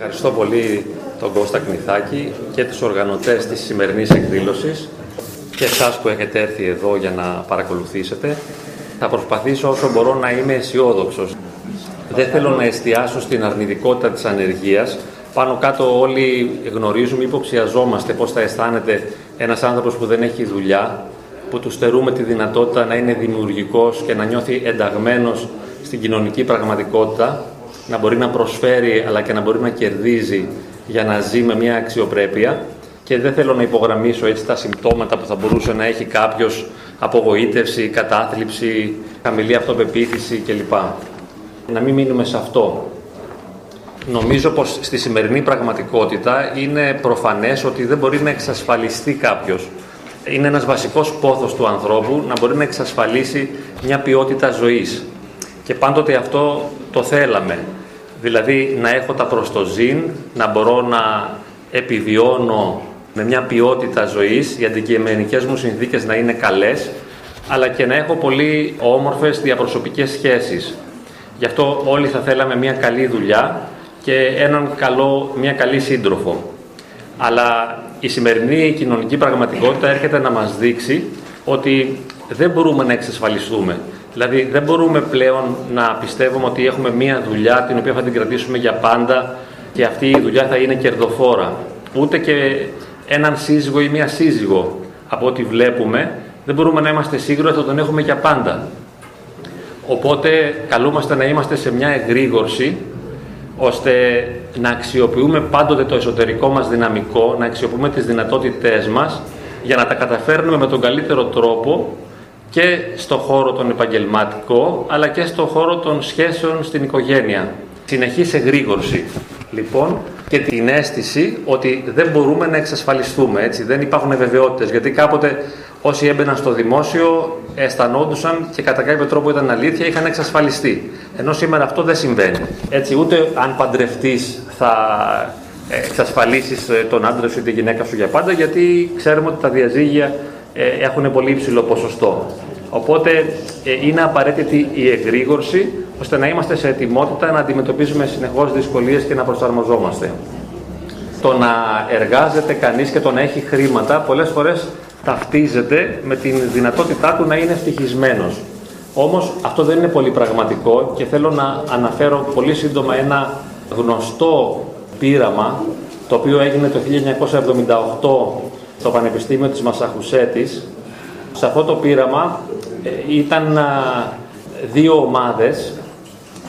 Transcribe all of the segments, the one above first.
Ευχαριστώ πολύ τον Κώστα Κνηθάκη και τους οργανωτές της σημερινής εκδήλωσης και εσάς που έχετε έρθει εδώ για να παρακολουθήσετε. Θα προσπαθήσω όσο μπορώ να είμαι αισιόδοξο. Δεν θέλω να εστιάσω στην αρνητικότητα της ανεργίας. Πάνω κάτω όλοι γνωρίζουμε, υποψιαζόμαστε πώς θα αισθάνεται ένας άνθρωπος που δεν έχει δουλειά, που του στερούμε τη δυνατότητα να είναι δημιουργικός και να νιώθει ενταγμένος στην κοινωνική πραγματικότητα, να μπορεί να προσφέρει αλλά και να μπορεί να κερδίζει για να ζει με μια αξιοπρέπεια και δεν θέλω να υπογραμμίσω έτσι τα συμπτώματα που θα μπορούσε να έχει κάποιος απογοήτευση, κατάθλιψη, χαμηλή αυτοπεποίθηση κλπ. Να μην μείνουμε σε αυτό. Νομίζω πως στη σημερινή πραγματικότητα είναι προφανές ότι δεν μπορεί να εξασφαλιστεί κάποιος. Είναι ένας βασικός πόθος του ανθρώπου να μπορεί να εξασφαλίσει μια ποιότητα ζωής. Και πάντοτε αυτό το θέλαμε. Δηλαδή να έχω τα προστοζήν, να μπορώ να επιβιώνω με μια ποιότητα ζωής, οι αντικειμενικές μου συνθήκες να είναι καλές, αλλά και να έχω πολύ όμορφες διαπροσωπικές σχέσεις. Γι' αυτό όλοι θα θέλαμε μια καλή δουλειά και έναν καλό, μια καλή σύντροφο. Αλλά η σημερινή κοινωνική πραγματικότητα έρχεται να μας δείξει ότι δεν μπορούμε να εξασφαλιστούμε. Δηλαδή δεν μπορούμε πλέον να πιστεύουμε ότι έχουμε μία δουλειά την οποία θα την κρατήσουμε για πάντα και αυτή η δουλειά θα είναι κερδοφόρα. Ούτε και έναν σύζυγο ή μία σύζυγο από ό,τι βλέπουμε δεν μπορούμε να είμαστε σίγουροι ότι θα τον έχουμε για πάντα. Οπότε καλούμαστε να είμαστε σε μια εγρήγορση ώστε να αξιοποιούμε πάντοτε το εσωτερικό μας δυναμικό, να αξιοποιούμε τις δυνατότητές μας για να τα καταφέρνουμε με τον καλύτερο τρόπο και στο χώρο των επαγγελματικό, αλλά και στο χώρο των σχέσεων στην οικογένεια. Συνεχής εγρήγορση, λοιπόν, και την αίσθηση ότι δεν μπορούμε να εξασφαλιστούμε, έτσι, δεν υπάρχουν βεβαιότητες, γιατί κάποτε όσοι έμπαιναν στο δημόσιο αισθανόντουσαν και κατά κάποιο τρόπο ήταν αλήθεια, είχαν εξασφαλιστεί. Ενώ σήμερα αυτό δεν συμβαίνει. Έτσι, ούτε αν παντρευτείς θα εξασφαλίσεις ε, τον άντρα σου ή τη γυναίκα σου για πάντα, γιατί ξέρουμε ότι τα διαζύγια ε, έχουν πολύ υψηλό ποσοστό. Οπότε ε, είναι απαραίτητη η εγρήγορση ώστε να είμαστε σε ετοιμότητα να αντιμετωπίζουμε συνεχώς δυσκολίες και να προσαρμοζόμαστε. Το να εργάζεται κανείς και το να έχει χρήματα πολλές φορές ταυτίζεται με την δυνατότητά του να είναι ευτυχισμένος. Όμως αυτό δεν είναι πολύ πραγματικό και θέλω να αναφέρω πολύ σύντομα ένα γνωστό πείραμα το οποίο έγινε το 1978 στο Πανεπιστήμιο της Μασαχουσέτης. Σε αυτό το πείραμα ε, ήταν δύο ομάδες,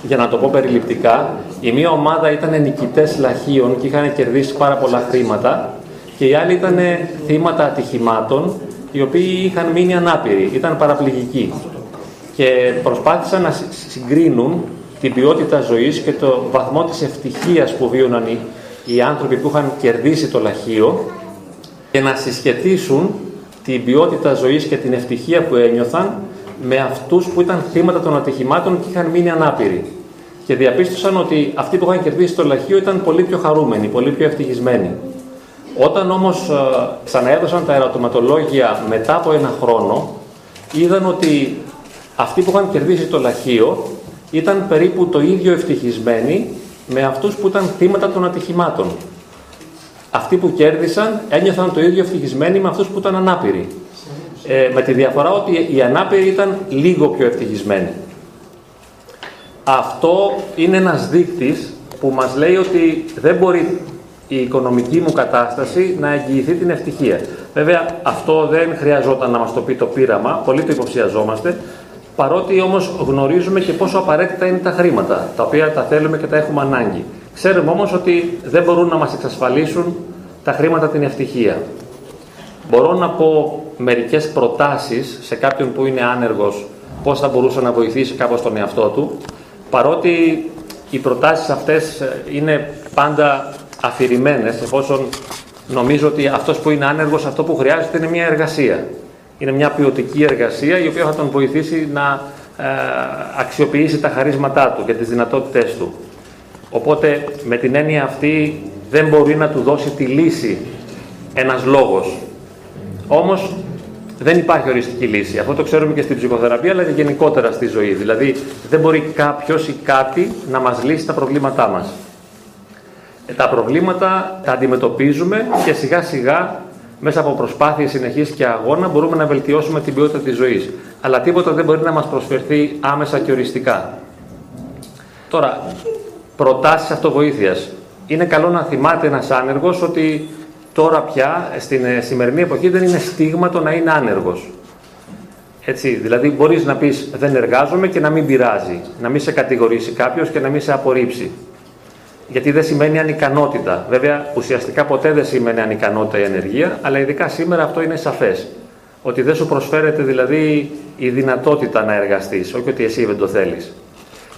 για να το πω περιληπτικά. Η μία ομάδα ήταν νικητές λαχείων και είχαν κερδίσει πάρα πολλά χρήματα και οι άλλοι ήταν θύματα ατυχημάτων οι οποίοι είχαν μείνει ανάπηροι, ήταν παραπληγικοί. Και προσπάθησαν να συγκρίνουν την ποιότητα ζωής και το βαθμό της ευτυχίας που βίωναν οι άνθρωποι που είχαν κερδίσει το λαχείο και να συσχετίσουν την ποιότητα ζωής και την ευτυχία που ένιωθαν με αυτούς που ήταν θύματα των ατυχημάτων και είχαν μείνει ανάπηροι. Και διαπίστωσαν ότι αυτοί που είχαν κερδίσει το λαχείο ήταν πολύ πιο χαρούμενοι, πολύ πιο ευτυχισμένοι. Όταν όμως ε, ξαναέδωσαν τα ερωτηματολόγια μετά από ένα χρόνο, είδαν ότι αυτοί που είχαν κερδίσει το λαχείο ήταν περίπου το ίδιο ευτυχισμένοι με αυτούς που ήταν θύματα των ατυχημάτων αυτοί που κέρδισαν ένιωθαν το ίδιο ευτυχισμένοι με αυτούς που ήταν ανάπηροι. Ε, με τη διαφορά ότι οι ανάπηροι ήταν λίγο πιο ευτυχισμένοι. Αυτό είναι ένας δείκτης που μας λέει ότι δεν μπορεί η οικονομική μου κατάσταση να εγγυηθεί την ευτυχία. Βέβαια, αυτό δεν χρειαζόταν να μας το πει το πείραμα, πολύ το υποψιαζόμαστε, παρότι όμως γνωρίζουμε και πόσο απαραίτητα είναι τα χρήματα, τα οποία τα θέλουμε και τα έχουμε ανάγκη. Ξέρουμε όμως ότι δεν μπορούν να μας εξασφαλίσουν τα χρήματα την ευτυχία. Μπορώ να πω μερικές προτάσεις σε κάποιον που είναι άνεργος πώς θα μπορούσε να βοηθήσει κάπως τον εαυτό του, παρότι οι προτάσεις αυτές είναι πάντα αφηρημένες, εφόσον νομίζω ότι αυτός που είναι άνεργος αυτό που χρειάζεται είναι μια εργασία. Είναι μια ποιοτική εργασία η οποία θα τον βοηθήσει να ε, αξιοποιήσει τα χαρίσματά του και τις δυνατότητές του. Οπότε με την έννοια αυτή δεν μπορεί να του δώσει τη λύση ένας λόγος. Όμως δεν υπάρχει οριστική λύση. Αυτό το ξέρουμε και στην ψυχοθεραπεία, αλλά και γενικότερα στη ζωή. Δηλαδή δεν μπορεί κάποιος ή κάτι να μας λύσει τα προβλήματά μας. τα προβλήματα τα αντιμετωπίζουμε και σιγά σιγά μέσα από προσπάθειες συνεχής και αγώνα μπορούμε να βελτιώσουμε την ποιότητα της ζωής. Αλλά τίποτα δεν μπορεί να μας προσφερθεί άμεσα και οριστικά. Τώρα, προτάσεις αυτοβοήθειας. Είναι καλό να θυμάται ένας άνεργος ότι τώρα πια στην ε, σημερινή εποχή δεν είναι στίγμα το να είναι άνεργος. Έτσι, δηλαδή μπορείς να πεις δεν εργάζομαι και να μην πειράζει, να μην σε κατηγορήσει κάποιος και να μην σε απορρίψει. Γιατί δεν σημαίνει ανικανότητα. Βέβαια, ουσιαστικά ποτέ δεν σημαίνει ανικανότητα η ενεργεία, αλλά ειδικά σήμερα αυτό είναι σαφές. Ότι δεν σου προσφέρεται δηλαδή η δυνατότητα να εργαστείς, όχι ότι εσύ δεν το θέλεις.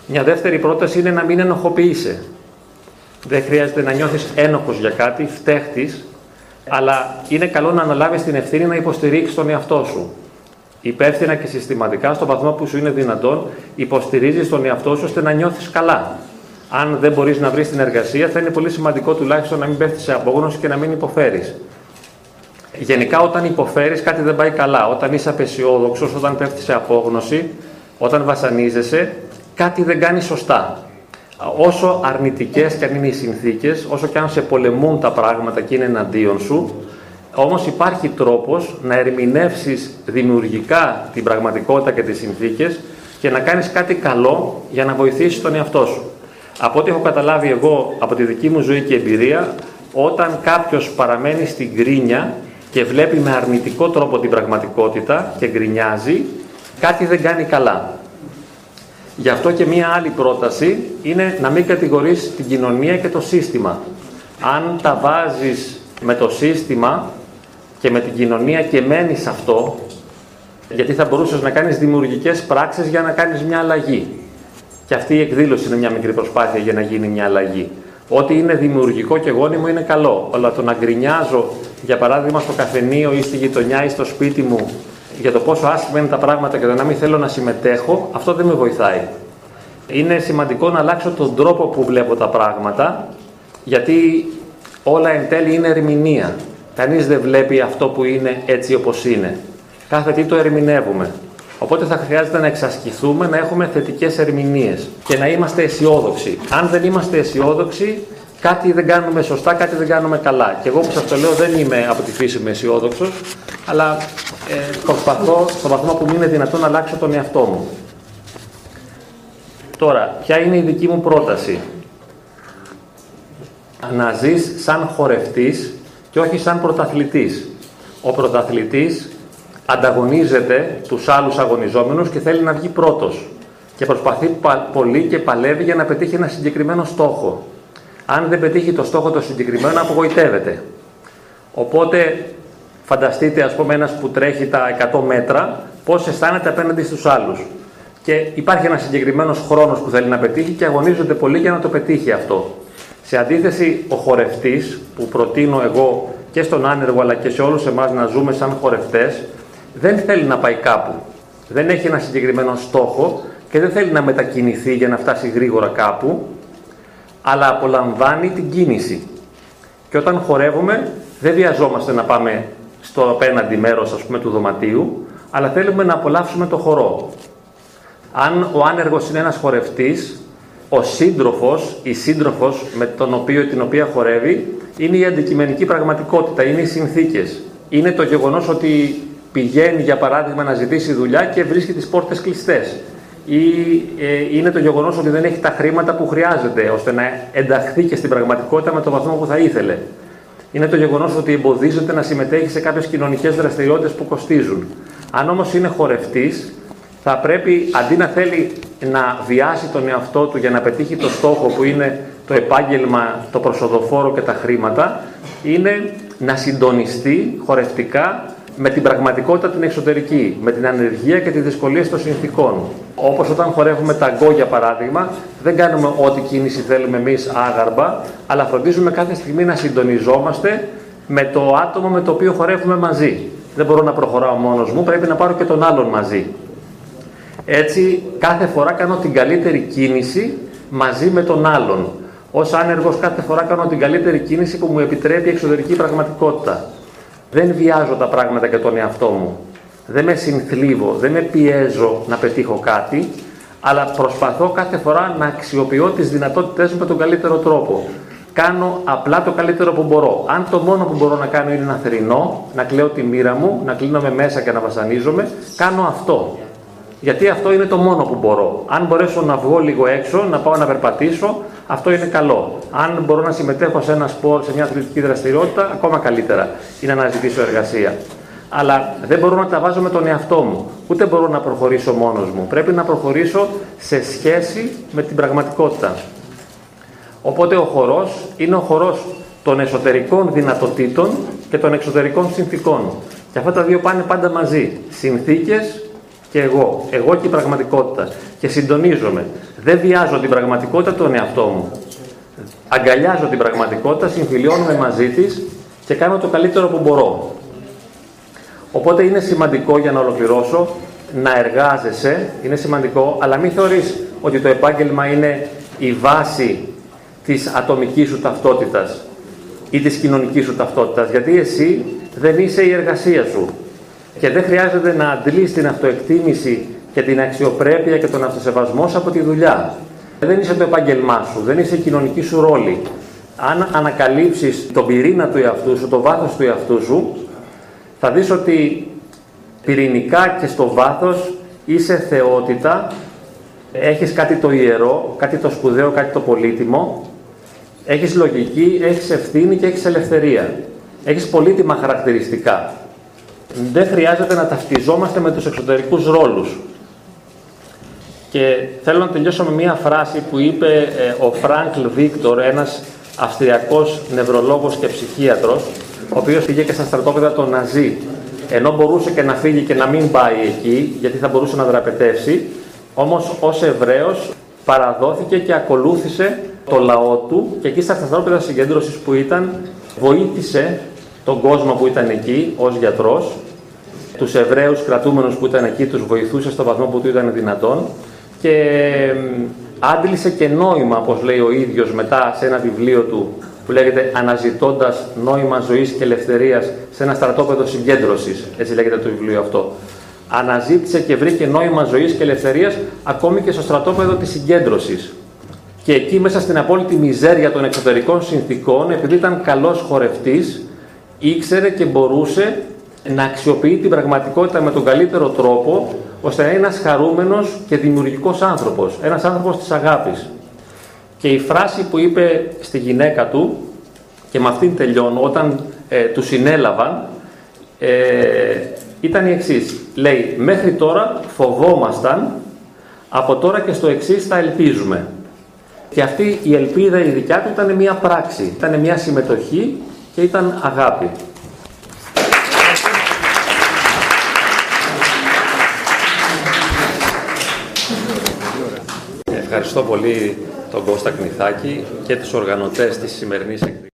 Μια δεύτερη πρόταση είναι να μην ενοχοποιείσαι. Δεν χρειάζεται να νιώθεις ένοχος για κάτι, φταίχτης, αλλά είναι καλό να αναλάβεις την ευθύνη να υποστηρίξεις τον εαυτό σου. Υπεύθυνα και συστηματικά, στο βαθμό που σου είναι δυνατόν, υποστηρίζεις τον εαυτό σου ώστε να νιώθεις καλά. Αν δεν μπορείς να βρεις την εργασία, θα είναι πολύ σημαντικό τουλάχιστον να μην πέφτεις σε απόγνωση και να μην υποφέρεις. Γενικά, όταν υποφέρεις, κάτι δεν πάει καλά. Όταν είσαι απεσιόδοξος, όταν πέφτεις σε απόγνωση, όταν βασανίζεσαι, κάτι δεν κάνει σωστά. Όσο αρνητικές και αν είναι οι συνθήκες, όσο και αν σε πολεμούν τα πράγματα και είναι εναντίον σου, όμως υπάρχει τρόπος να ερμηνεύσεις δημιουργικά την πραγματικότητα και τις συνθήκες και να κάνεις κάτι καλό για να βοηθήσεις τον εαυτό σου. Από ό,τι έχω καταλάβει εγώ από τη δική μου ζωή και εμπειρία, όταν κάποιος παραμένει στην γκρίνια και βλέπει με αρνητικό τρόπο την πραγματικότητα και γκρινιάζει, κάτι δεν κάνει καλά. Γι' αυτό και μία άλλη πρόταση είναι να μην κατηγορείς την κοινωνία και το σύστημα. Αν τα βάζεις με το σύστημα και με την κοινωνία και μένεις αυτό, γιατί θα μπορούσες να κάνεις δημιουργικές πράξεις για να κάνεις μια αλλαγή. Και αυτή η εκδήλωση είναι μια μικρή προσπάθεια για να γίνει μια αλλαγή. Ό,τι είναι δημιουργικό και γόνιμο είναι καλό. Αλλά το να γκρινιάζω, για παράδειγμα, στο καφενείο ή στη γειτονιά ή στο σπίτι μου για το πόσο άσχημα είναι τα πράγματα και το να μην θέλω να συμμετέχω, αυτό δεν με βοηθάει. Είναι σημαντικό να αλλάξω τον τρόπο που βλέπω τα πράγματα, γιατί όλα εν τέλει είναι ερμηνεία. Κανείς δεν βλέπει αυτό που είναι έτσι όπως είναι. Κάθε τι το ερμηνεύουμε. Οπότε θα χρειάζεται να εξασκηθούμε, να έχουμε θετικές ερμηνείες και να είμαστε αισιόδοξοι. Αν δεν είμαστε αισιόδοξοι, κάτι δεν κάνουμε σωστά, κάτι δεν κάνουμε καλά. Και εγώ που σας το λέω δεν είμαι από τη φύση μου αισιόδοξος, αλλά ε, προσπαθώ στο βαθμό που μου είναι δυνατόν να αλλάξω τον εαυτό μου. Τώρα, ποια είναι η δική μου πρόταση; Να ζεις σαν χορευτής και όχι σαν πρωταθλητής. Ο πρωταθλητής ανταγωνίζεται τους άλλους αγωνιζόμενους και θέλει να βγει πρώτος. Και προσπαθεί πολύ και παλεύει για να πετύχει ένα συγκεκριμένο στόχο. Αν δεν πετύχει το στόχο το συγκεκριμένο, απογοητεύεται. Οπότε, φανταστείτε, ας πούμε, ένας που τρέχει τα 100 μέτρα, πώς αισθάνεται απέναντι στους άλλους. Και υπάρχει ένας συγκεκριμένος χρόνος που θέλει να πετύχει και αγωνίζονται πολύ για να το πετύχει αυτό. Σε αντίθεση, ο χορευτής, που προτείνω εγώ και στον άνεργο αλλά και σε όλους εμάς να ζούμε σαν χορευτές, δεν θέλει να πάει κάπου. Δεν έχει ένα συγκεκριμένο στόχο και δεν θέλει να μετακινηθεί για να φτάσει γρήγορα κάπου, αλλά απολαμβάνει την κίνηση. Και όταν χορεύουμε, δεν βιαζόμαστε να πάμε στο απέναντι μέρος, ας πούμε, του δωματίου, αλλά θέλουμε να απολαύσουμε το χορό. Αν ο άνεργος είναι ένας χορευτής, ο σύντροφος, η σύντροφος με τον οποίο την οποία χορεύει, είναι η αντικειμενική πραγματικότητα, είναι οι συνθήκες. Είναι το γεγονός ότι πηγαίνει, για παράδειγμα, να ζητήσει δουλειά και βρίσκει τις πόρτες κλειστές ή ε, είναι το γεγονός ότι δεν έχει τα χρήματα που χρειάζεται ώστε να ενταχθεί και στην πραγματικότητα με το βαθμό που θα ήθελε. Είναι το γεγονός ότι εμποδίζεται να συμμετέχει σε κάποιες κοινωνικές δραστηριότητες που κοστίζουν. Αν όμως είναι χορευτής, θα πρέπει αντί να θέλει να βιάσει τον εαυτό του για να πετύχει το στόχο που είναι το επάγγελμα, το προσοδοφόρο και τα χρήματα, είναι να συντονιστεί χορευτικά με την πραγματικότητα την εξωτερική, με την ανεργία και τη δυσκολία των συνθήκων. Όπως όταν χορεύουμε ταγκό για παράδειγμα, δεν κάνουμε ό,τι κίνηση θέλουμε εμείς άγαρμπα, αλλά φροντίζουμε κάθε στιγμή να συντονιζόμαστε με το άτομο με το οποίο χορεύουμε μαζί. Δεν μπορώ να προχωράω μόνος μου, πρέπει να πάρω και τον άλλον μαζί. Έτσι, κάθε φορά κάνω την καλύτερη κίνηση μαζί με τον άλλον. Ως άνεργος κάθε φορά κάνω την καλύτερη κίνηση που μου επιτρέπει η εξωτερική πραγματικότητα. Δεν βιάζω τα πράγματα για τον εαυτό μου. Δεν με συνθλίβω, δεν με πιέζω να πετύχω κάτι, αλλά προσπαθώ κάθε φορά να αξιοποιώ τις δυνατότητές μου με τον καλύτερο τρόπο. κάνω απλά το καλύτερο που μπορώ. Αν το μόνο που μπορώ να κάνω είναι να θρυνώ, να κλαίω τη μοίρα μου, να κλείνομαι μέσα και να βασανίζομαι, κάνω αυτό. Γιατί αυτό είναι το μόνο που μπορώ. Αν μπορέσω να βγω λίγο έξω, να πάω να περπατήσω, αυτό είναι καλό. Αν μπορώ να συμμετέχω σε ένα σπορ, σε μια αθλητική δραστηριότητα, ακόμα καλύτερα είναι να ζητήσω εργασία. Αλλά δεν μπορώ να τα βάζω με τον εαυτό μου. Ούτε μπορώ να προχωρήσω μόνος μου. Πρέπει να προχωρήσω σε σχέση με την πραγματικότητα. Οπότε ο χορός είναι ο χορός των εσωτερικών δυνατοτήτων και των εξωτερικών συνθήκων. Και αυτά τα δύο πάνε πάντα μαζί. Συνθήκες και εγώ. Εγώ και η πραγματικότητα. Και συντονίζομαι. Δεν βιάζω την πραγματικότητα τον εαυτό μου. Αγκαλιάζω την πραγματικότητα, συμφιλιώνομαι μαζί της και κάνω το καλύτερο που μπορώ. Οπότε είναι σημαντικό για να ολοκληρώσω να εργάζεσαι, είναι σημαντικό, αλλά μην θεωρείς ότι το επάγγελμα είναι η βάση της ατομικής σου ταυτότητας ή της κοινωνικής σου ταυτότητας, γιατί εσύ δεν είσαι η εργασία σου και δεν χρειάζεται να αντλείς την αυτοεκτίμηση και την αξιοπρέπεια και τον αυτοσεβασμό σου από τη δουλειά. Δεν είσαι το επάγγελμά σου, δεν είσαι η κοινωνική σου ρόλη. Αν ανακαλύψεις τον πυρήνα του εαυτού σου, το βάθος του εαυτού σου, θα δεις ότι πυρηνικά και στο βάθος είσαι θεότητα, έχεις κάτι το ιερό, κάτι το σπουδαίο, κάτι το πολύτιμο, έχεις λογική, έχεις ευθύνη και έχεις ελευθερία. Έχεις πολύτιμα χαρακτηριστικά. Δεν χρειάζεται να ταυτιζόμαστε με τους εξωτερικούς ρόλους. Και θέλω να τελειώσω με μία φράση που είπε ε, ο Φράγκλ Βίκτορ, ένας αυστριακός νευρολόγος και ψυχίατρος, ο οποίος πήγε και στα στρατόπεδα των Ναζί, ενώ μπορούσε και να φύγει και να μην πάει εκεί, γιατί θα μπορούσε να δραπετεύσει, όμως ως Εβραίος παραδόθηκε και ακολούθησε το λαό του και εκεί στα στρατόπεδα συγκέντρωσης που ήταν, βοήθησε τον κόσμο που ήταν εκεί ως γιατρός, τους Εβραίους κρατούμενους που ήταν εκεί τους βοηθούσε στο βαθμό που του ήταν δυνατόν και άντλησε και νόημα, όπως λέει ο ίδιος μετά σε ένα βιβλίο του που λέγεται «Αναζητώντας νόημα ζωής και ελευθερίας σε ένα στρατόπεδο συγκέντρωσης», έτσι λέγεται το βιβλίο αυτό. Αναζήτησε και βρήκε νόημα ζωής και ελευθερίας ακόμη και στο στρατόπεδο της συγκέντρωσης. Και εκεί μέσα στην απόλυτη μιζέρια των εξωτερικών συνθήκων, επειδή ήταν καλός χορευτής, ήξερε και μπορούσε να αξιοποιεί την πραγματικότητα με τον καλύτερο τρόπο, ώστε να είναι ένας χαρούμενος και δημιουργικός άνθρωπος, ένας άνθρωπος της αγάπης. Και η φράση που είπε στη γυναίκα του, και με αυτήν τελειώνω, όταν ε, τους συνέλαβαν, ε, ήταν η εξής. Λέει, μέχρι τώρα φοβόμασταν, από τώρα και στο εξής θα ελπίζουμε. Και αυτή η ελπίδα η δικιά του ήταν μια πράξη, ήταν μια συμμετοχή και ήταν αγάπη. Ευχαριστώ πολύ τον Κώστα Κνηθάκη και τους οργανωτές της σημερινής εκδήλωσης.